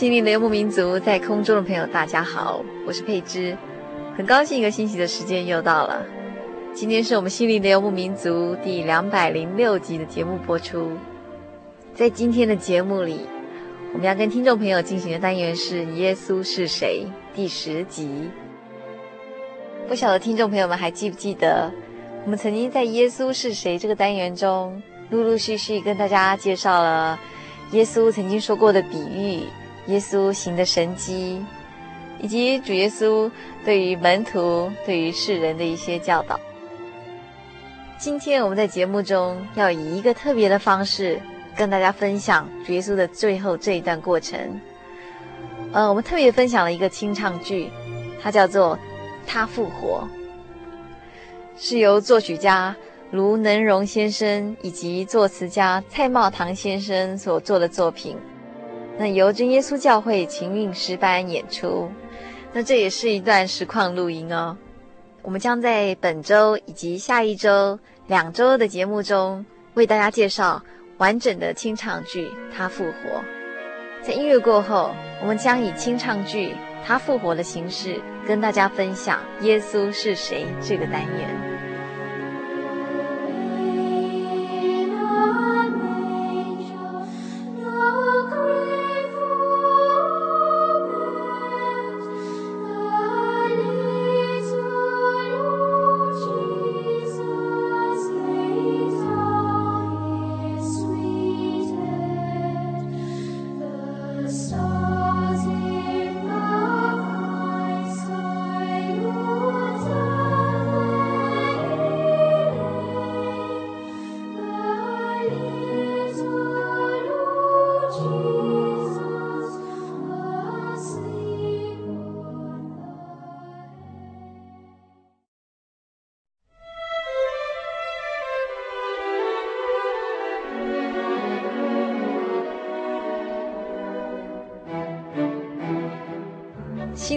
心灵的游牧民族，在空中的朋友，大家好，我是佩芝，很高兴一个星期的时间又到了。今天是我们心灵的游牧民族第两百零六集的节目播出。在今天的节目里，我们要跟听众朋友进行的单元是《耶稣是谁》第十集。不晓得听众朋友们还记不记得，我们曾经在《耶稣是谁》这个单元中，陆陆续续跟大家介绍了耶稣曾经说过的比喻。耶稣行的神迹，以及主耶稣对于门徒、对于世人的一些教导。今天我们在节目中要以一个特别的方式跟大家分享主耶稣的最后这一段过程。呃，我们特别分享了一个清唱剧，它叫做《他复活》，是由作曲家卢能荣先生以及作词家蔡茂堂先生所做的作品。那由真耶稣教会琴韵诗班演出，那这也是一段实况录音哦。我们将在本周以及下一周两周的节目中为大家介绍完整的清唱剧《他复活》。在音乐过后，我们将以清唱剧《他复活》的形式跟大家分享《耶稣是谁》这个单元。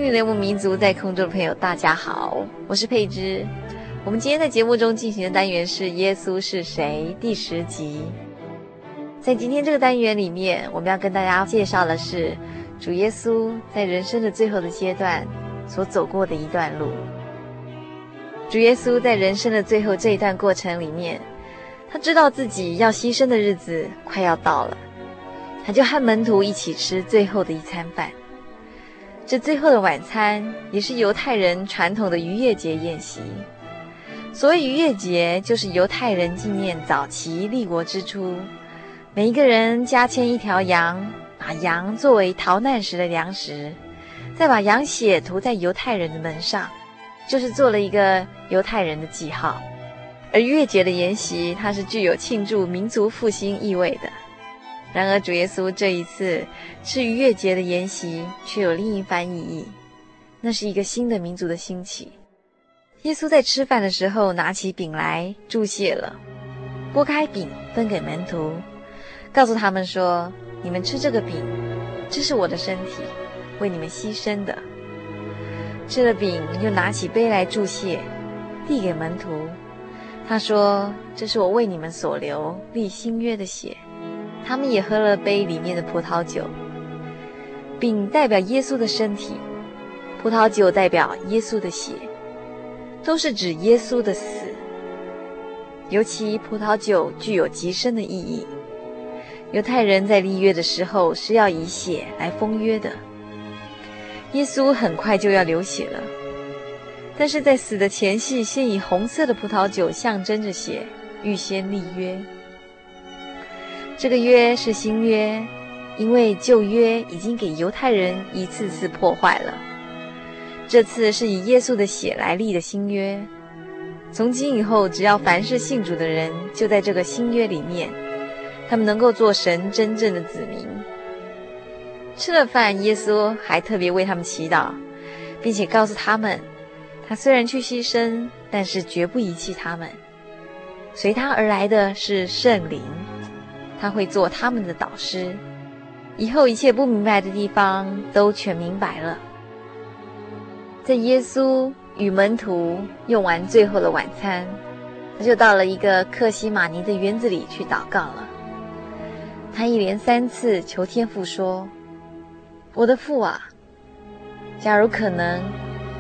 灵的游牧民族，在空中的朋友，大家好，我是佩芝。我们今天在节目中进行的单元是《耶稣是谁》第十集。在今天这个单元里面，我们要跟大家介绍的是主耶稣在人生的最后的阶段所走过的一段路。主耶稣在人生的最后这一段过程里面，他知道自己要牺牲的日子快要到了，他就和门徒一起吃最后的一餐饭。这最后的晚餐也是犹太人传统的逾越节宴席。所谓逾越节，就是犹太人纪念早期立国之初，每一个人加牵一条羊，把羊作为逃难时的粮食，再把羊血涂在犹太人的门上，就是做了一个犹太人的记号。而逾越节的筵席，它是具有庆祝民族复兴意味的。然而，主耶稣这一次吃逾越节的筵席，却有另一番意义。那是一个新的民族的兴起。耶稣在吃饭的时候，拿起饼来祝谢了，拨开饼分给门徒，告诉他们说：“你们吃这个饼，这是我的身体，为你们牺牲的。”吃了饼，又拿起杯来祝谢，递给门徒。他说：“这是我为你们所流立新约的血。”他们也喝了杯里面的葡萄酒。饼代表耶稣的身体，葡萄酒代表耶稣的血，都是指耶稣的死。尤其葡萄酒具有极深的意义。犹太人在立约的时候是要以血来封约的。耶稣很快就要流血了，但是在死的前夕，先以红色的葡萄酒象征着血，预先立约。这个约是新约，因为旧约已经给犹太人一次次破坏了。这次是以耶稣的血来立的新约。从今以后，只要凡是信主的人，就在这个新约里面，他们能够做神真正的子民。吃了饭，耶稣还特别为他们祈祷，并且告诉他们，他虽然去牺牲，但是绝不遗弃他们。随他而来的是圣灵，他会做他们的导师，以后一切不明白的地方都全明白了。在耶稣与门徒用完最后的晚餐，他就到了一个克西马尼的园子里去祷告了。他一连三次求天父说。我的父啊，假如可能，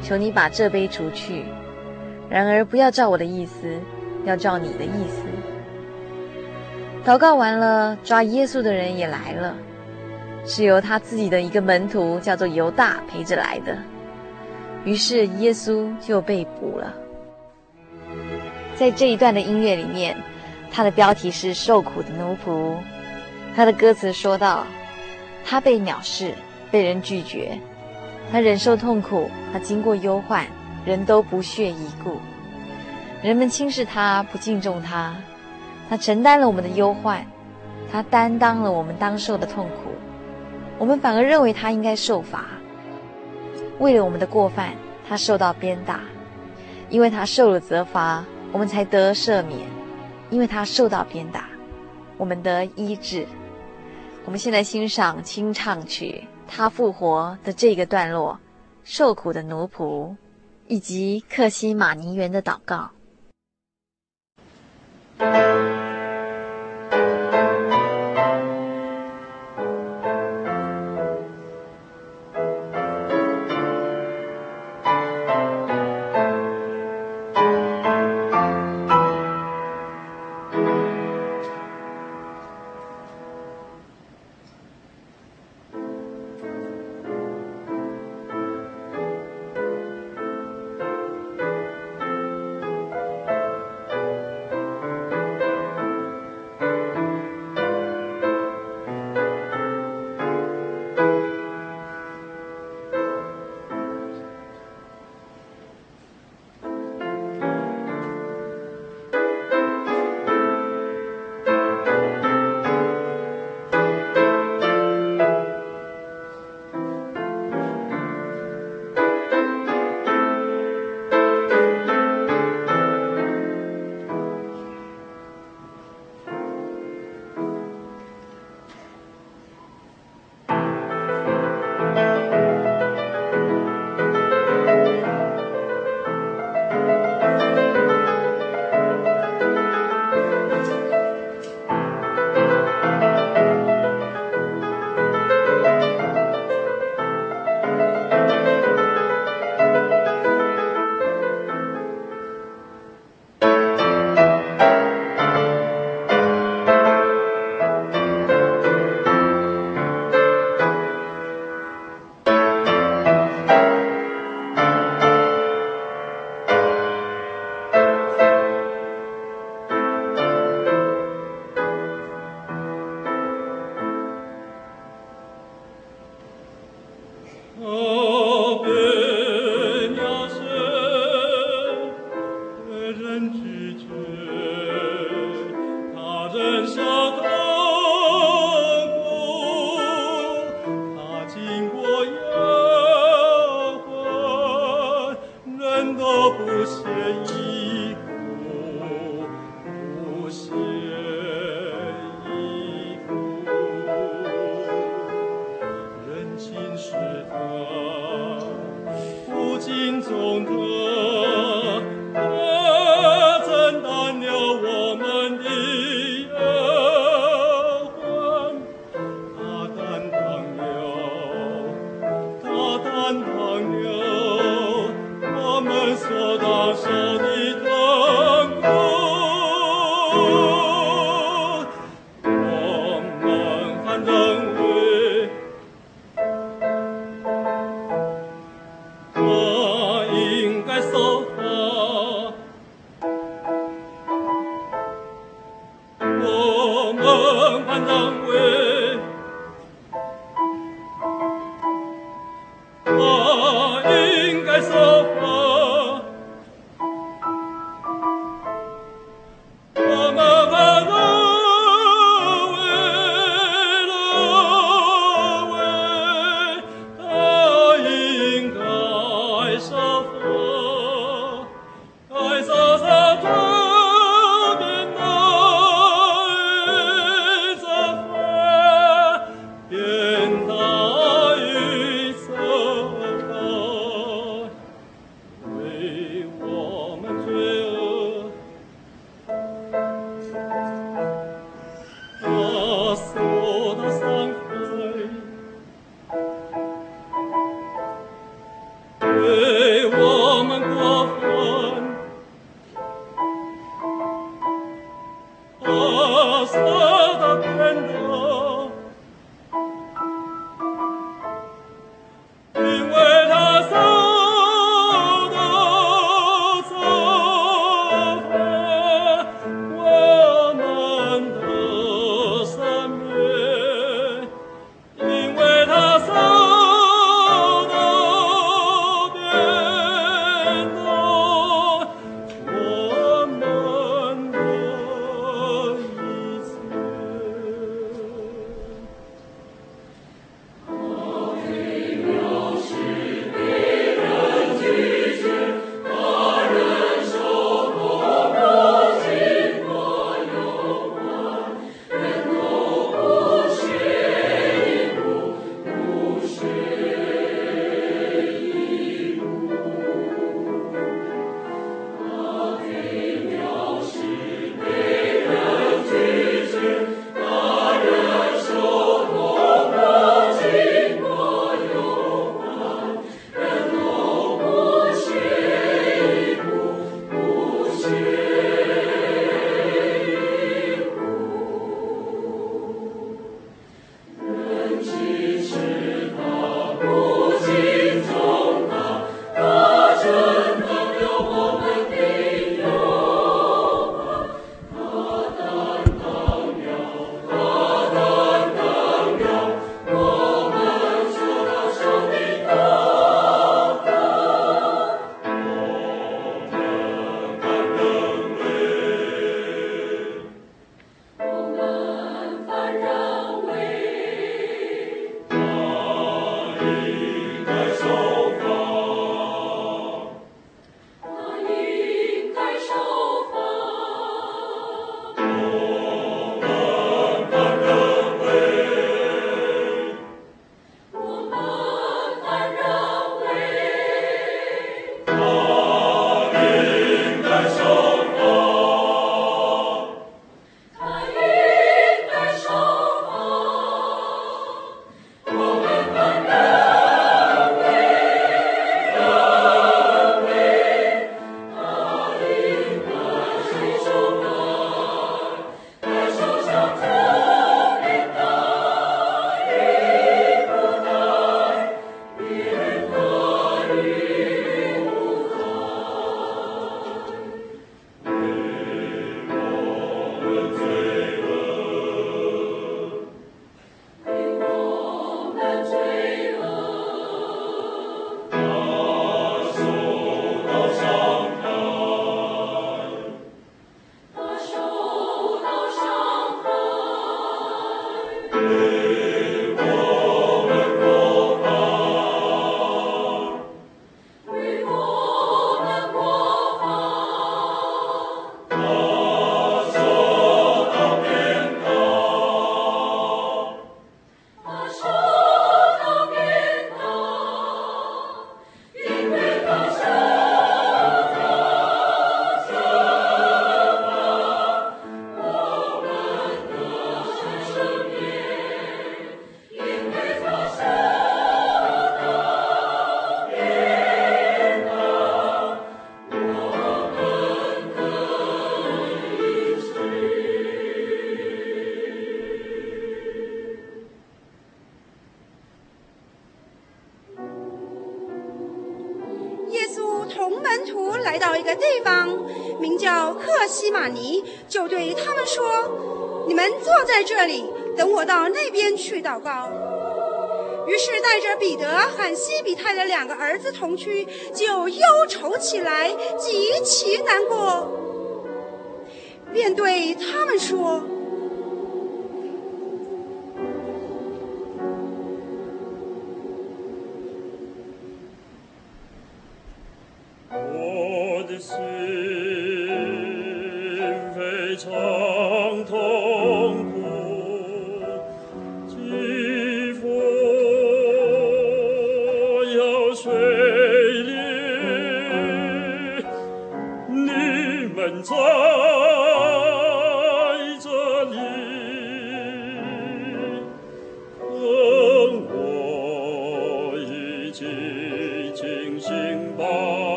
求你把这杯除去；然而不要照我的意思，要照你的意思。祷告完了，抓耶稣的人也来了，是由他自己的一个门徒叫做犹大陪着来的。于是耶稣就被捕了。在这一段的音乐里面，它的标题是“受苦的奴仆”，他的歌词说道：“他被藐视。”被人拒绝，他忍受痛苦，他经过忧患，人都不屑一顾。人们轻视他，不敬重他。他承担了我们的忧患，他担当了我们当受的痛苦。我们反而认为他应该受罚。为了我们的过犯，他受到鞭打；因为他受了责罚，我们才得赦免；因为他受到鞭打，我们得医治。我们现在欣赏清唱曲。他复活的这个段落，受苦的奴仆，以及克西马尼园的祷告。所有花，人都不屑一。favor.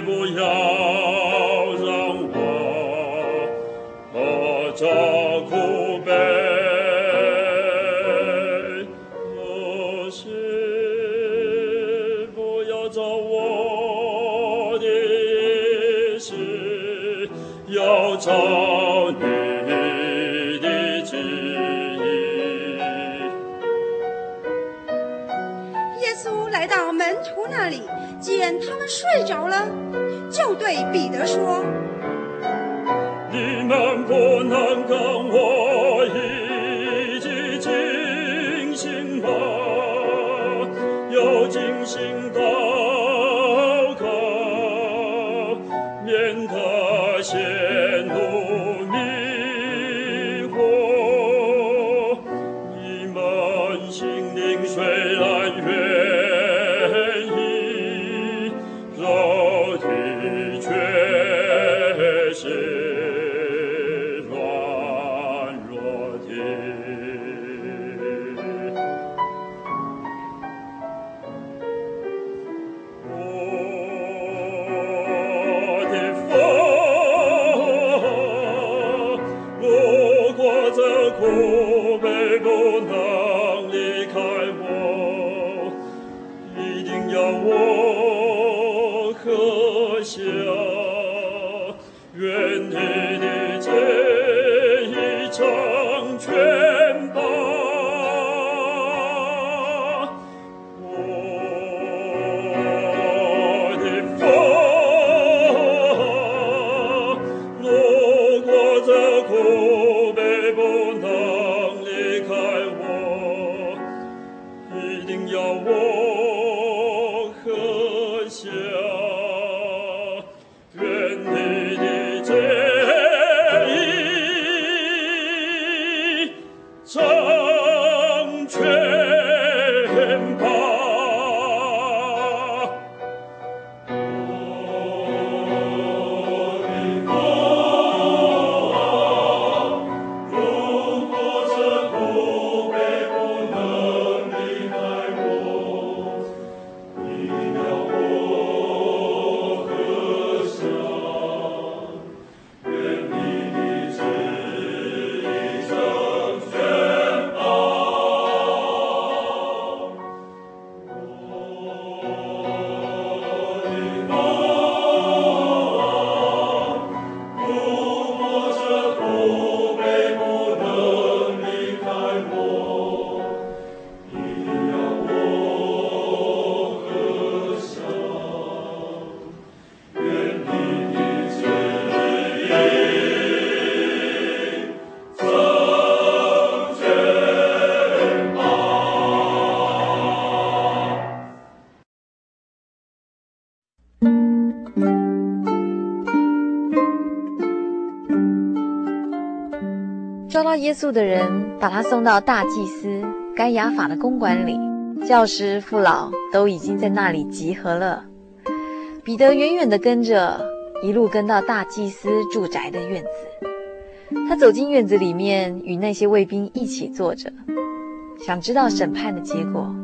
bo ja 素的人把他送到大祭司该亚法的公馆里，教师、父老都已经在那里集合了。彼得远远地跟着，一路跟到大祭司住宅的院子。他走进院子里面，与那些卫兵一起坐着，想知道审判的结果。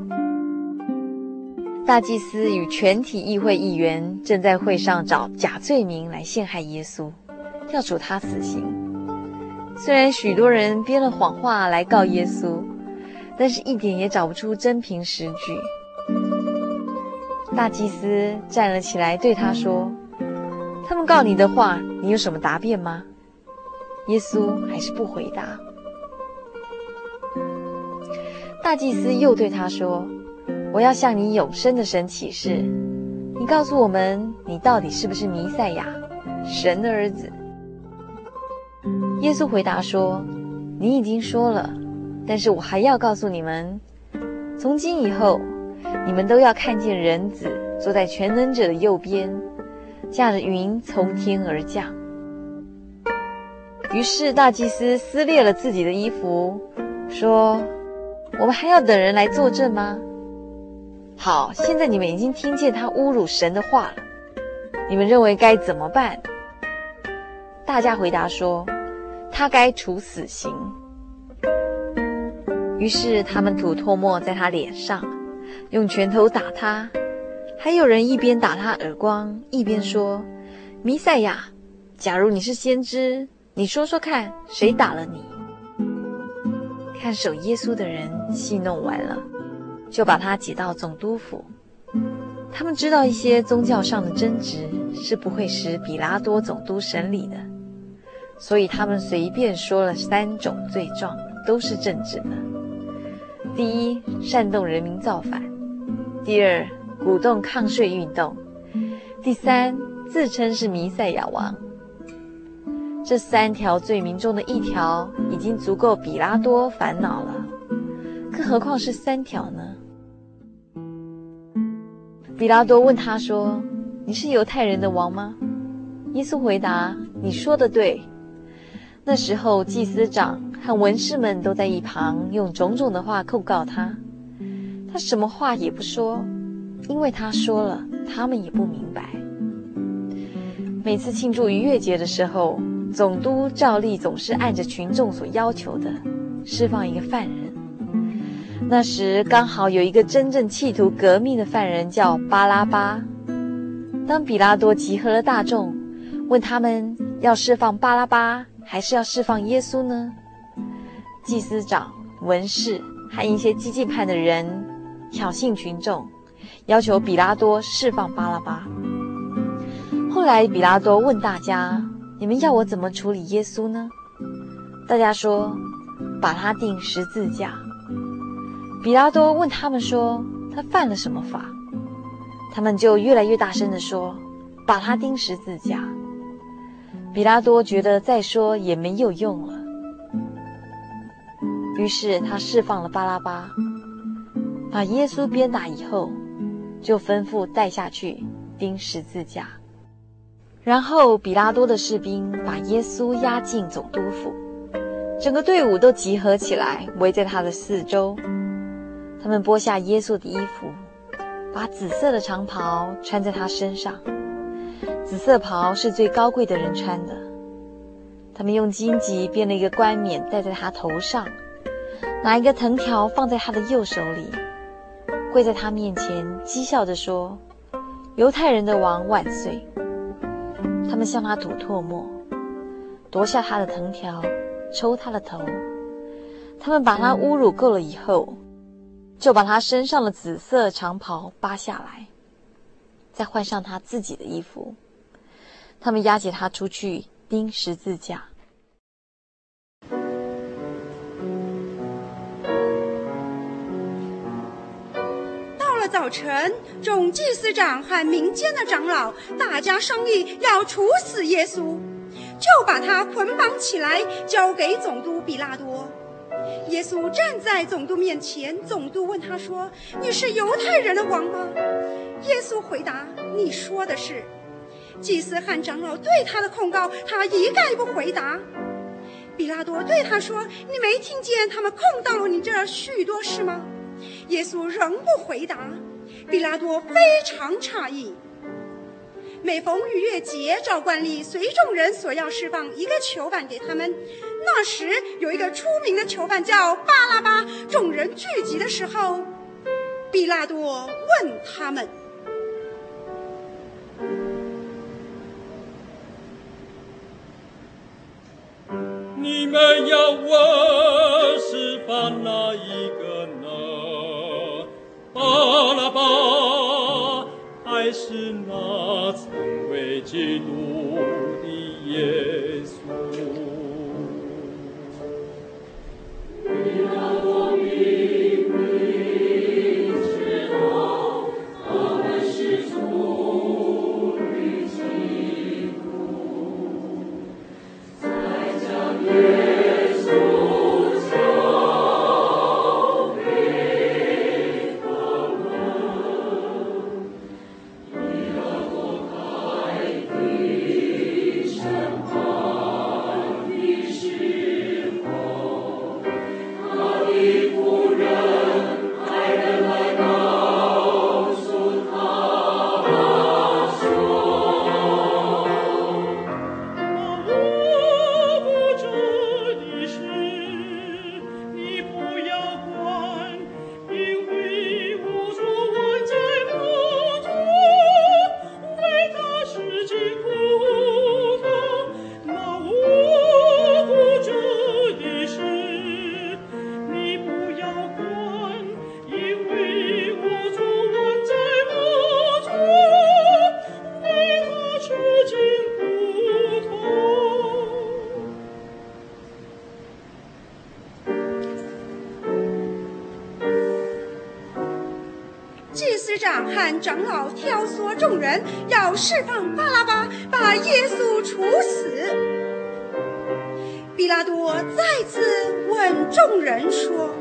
大祭司与全体议会议员正在会上找假罪名来陷害耶稣，要处他死刑。虽然许多人编了谎话来告耶稣，但是一点也找不出真凭实据。大祭司站了起来，对他说：“他们告你的话，你有什么答辩吗？”耶稣还是不回答。大祭司又对他说：“我要向你永生的神起誓，你告诉我们，你到底是不是弥赛亚，神的儿子？”耶稣回答说：“你已经说了，但是我还要告诉你们，从今以后，你们都要看见人子坐在全能者的右边，驾着云从天而降。”于是大祭司撕裂了自己的衣服，说：“我们还要等人来作证吗？好，现在你们已经听见他侮辱神的话了，你们认为该怎么办？”大家回答说：“他该处死刑。”于是他们吐唾沫在他脸上，用拳头打他，还有人一边打他耳光，一边说：“弥赛亚，假如你是先知。”你说说看，谁打了你？看守耶稣的人戏弄完了，就把他挤到总督府。他们知道一些宗教上的争执是不会使比拉多总督审理的，所以他们随便说了三种罪状，都是正直的：第一，煽动人民造反；第二，鼓动抗税运动；第三，自称是弥赛亚王。这三条罪名中的一条已经足够比拉多烦恼了，更何况是三条呢？比拉多问他说：“你是犹太人的王吗？”耶稣回答：“你说的对。”那时候祭司长和文士们都在一旁用种种的话控告他，他什么话也不说，因为他说了，他们也不明白。每次庆祝逾越节的时候，总督照例总是按着群众所要求的释放一个犯人。那时刚好有一个真正企图革命的犯人叫巴拉巴。当比拉多集合了大众，问他们要释放巴拉巴还是要释放耶稣呢？祭司长、文士和一些激进派的人挑衅群众，要求比拉多释放巴拉巴。后来比拉多问大家。你们要我怎么处理耶稣呢？大家说，把他钉十字架。比拉多问他们说，他犯了什么法？他们就越来越大声地说，把他钉十字架。比拉多觉得再说也没有用了，于是他释放了巴拉巴，把耶稣鞭打以后，就吩咐带下去钉十字架。然后，比拉多的士兵把耶稣押进总督府，整个队伍都集合起来，围在他的四周。他们剥下耶稣的衣服，把紫色的长袍穿在他身上。紫色袍是最高贵的人穿的。他们用荆棘编了一个冠冕戴在他头上，拿一个藤条放在他的右手里，跪在他面前讥笑着说：“犹太人的王万岁！”他们向他吐唾沫，夺下他的藤条，抽他的头。他们把他侮辱够了以后，就把他身上的紫色长袍扒下来，再换上他自己的衣服。他们押解他出去钉十字架。到了早晨，众祭司长和民间的长老大家商议要处死耶稣，就把他捆绑起来，交给总督比拉多。耶稣站在总督面前，总督问他说：“你是犹太人的王吗？”耶稣回答：“你说的是。”祭司和长老对他的控告，他一概不回答。比拉多对他说：“你没听见他们控告了你这许多事吗？”耶稣仍不回答。比拉多非常诧异。每逢逾越节，照惯例随众人所要释放一个囚犯给他们。那时有一个出名的囚犯叫巴拉巴。众人聚集的时候，比拉多问他们：“你们要问是犯哪一个呢？巴拉巴，还是那曾为基督长老挑唆众人要释放巴拉巴，把耶稣处死。比拉多再次问众人说：“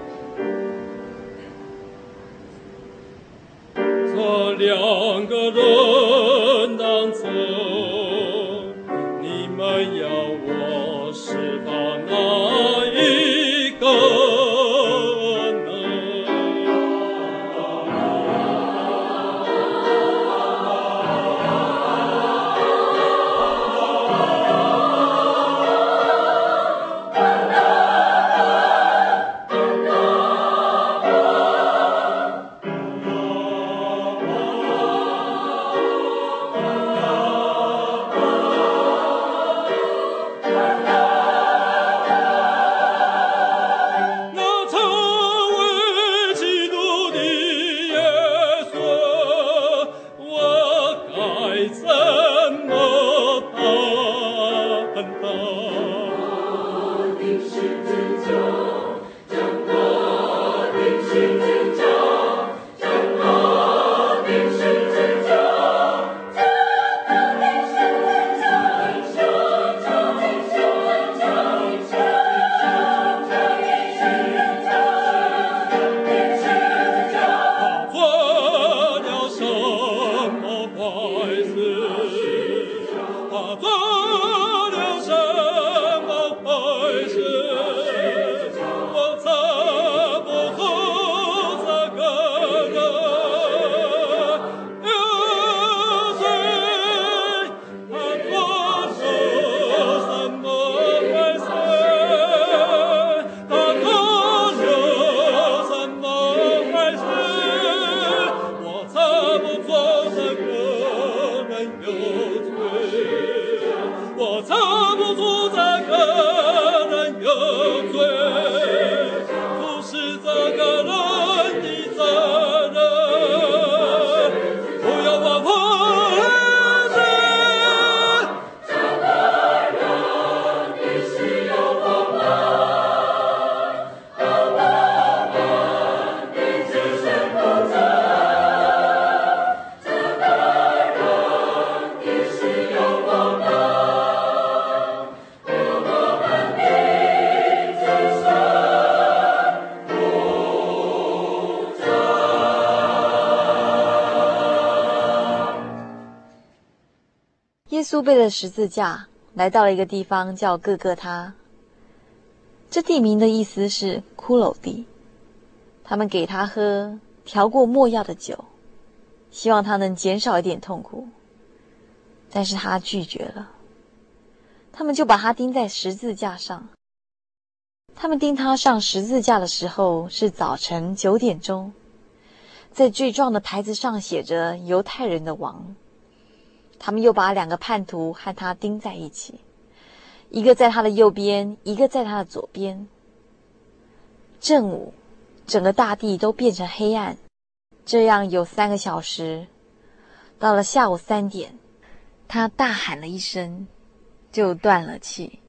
稣背着十字架来到了一个地方，叫各个他。这地名的意思是骷髅地。他们给他喝调过没药的酒，希望他能减少一点痛苦，但是他拒绝了。他们就把他钉在十字架上。他们钉他上十字架的时候是早晨九点钟，在最壮的牌子上写着“犹太人的王”。他们又把两个叛徒和他钉在一起，一个在他的右边，一个在他的左边。正午，整个大地都变成黑暗，这样有三个小时。到了下午三点，他大喊了一声，就断了气。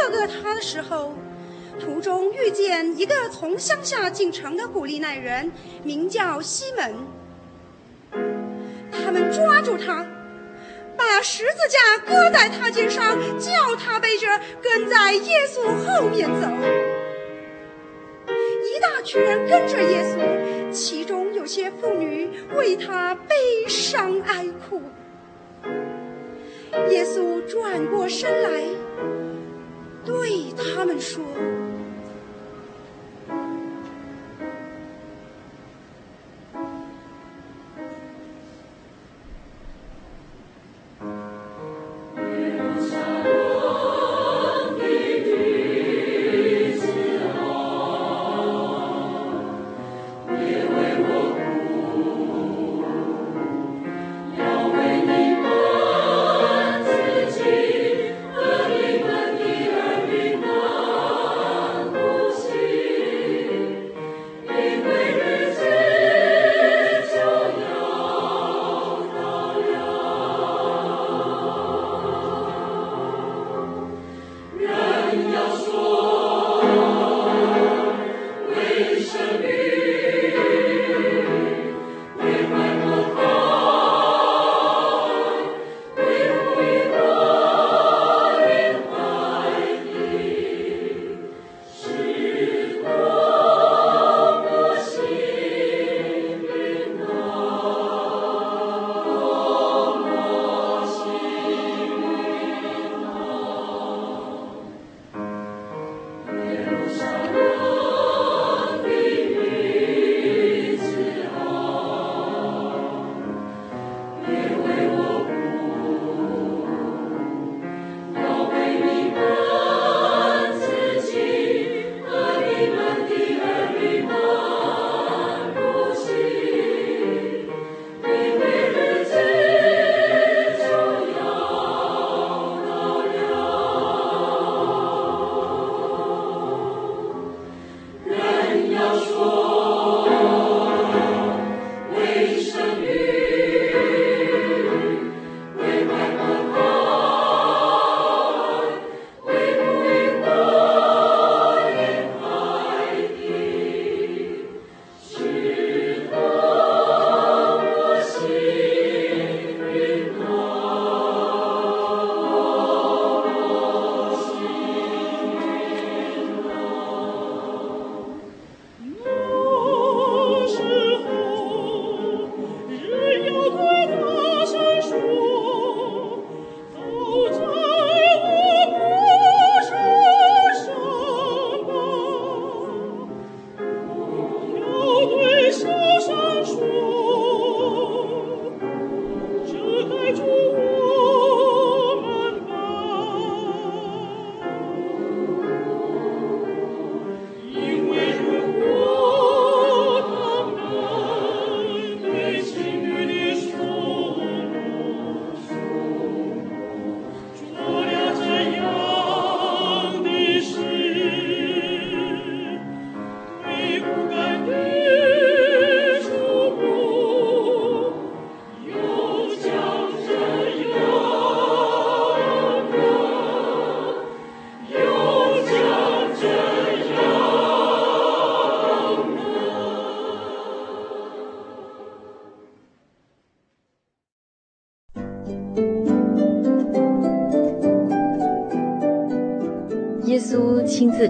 带到各各他的时候，途中遇见一个从乡下进城的古利奈人，名叫西门。他们抓住他，把十字架搁在他肩上，叫他背着跟在耶稣后面走。一大群人跟着耶稣，其中有些妇女为他悲伤哀哭。耶稣转过身来，对他们说。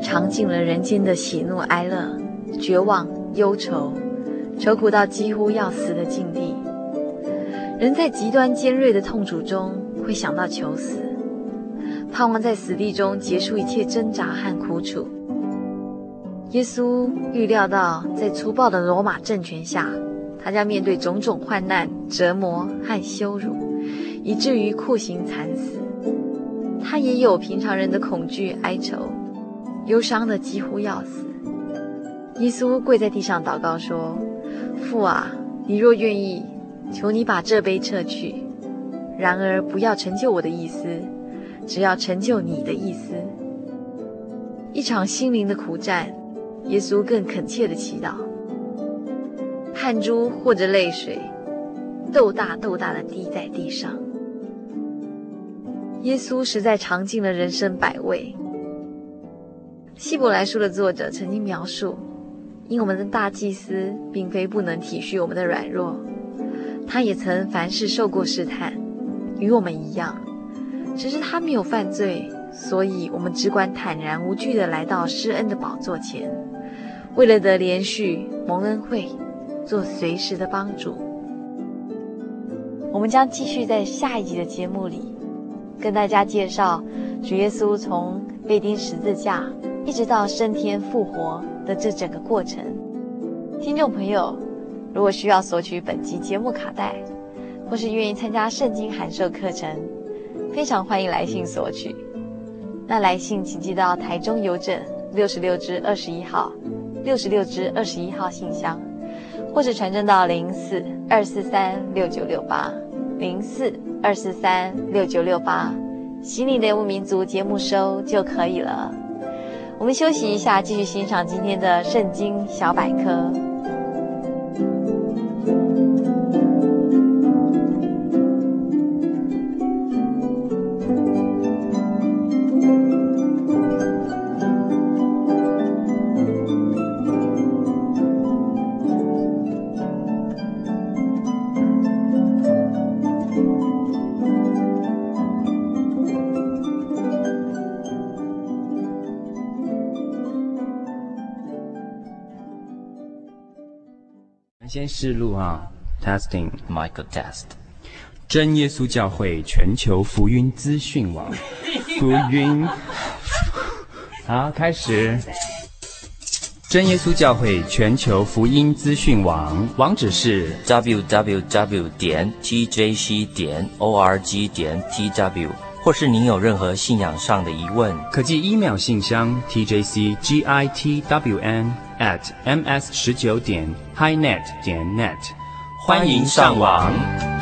尝尽了人间的喜怒哀乐、绝望、忧愁，愁苦到几乎要死的境地。人在极端尖锐的痛楚中，会想到求死，盼望在死地中结束一切挣扎和苦楚。耶稣预料到，在粗暴的罗马政权下，他将面对种种患难、折磨和羞辱，以至于酷刑惨死。他也有平常人的恐惧、哀愁，忧伤的几乎要死。耶稣跪在地上祷告说：“父啊，你若愿意。”求你把这杯撤去，然而不要成就我的意思，只要成就你的意思。一场心灵的苦战，耶稣更恳切的祈祷，汗珠或者泪水，豆大豆大的滴在地上。耶稣实在尝尽了人生百味。希伯来书的作者曾经描述，因我们的大祭司并非不能体恤我们的软弱。他也曾凡事受过试探，与我们一样，只是他没有犯罪，所以我们只管坦然无惧地来到施恩的宝座前，为了得怜恤蒙恩惠，做随时的帮助。我们将继续在下一集的节目里，跟大家介绍主耶稣从被钉十字架一直到升天复活的这整个过程。听众朋友。如果需要索取本集节目卡带，或是愿意参加圣经函授课程，非常欢迎来信索取。那来信请寄到台中邮政六十六支二十一号，六十六支二十一号信箱，或是传真到零四二四三六九六八零四二四三六九六八，心灵的游牧民族节目收就可以了。我们休息一下，继续欣赏今天的圣经小百科。试录啊，testing，Michael test。真耶稣教会全球福音资讯网，福音。好，开始。真耶稣教会全球福音资讯网，网址是 www 点 tjc 点 org 点 tw，或是您有任何信仰上的疑问，可寄 email 信箱 tjcgitwn at ms 十九点 highnet 点 net，欢迎上网。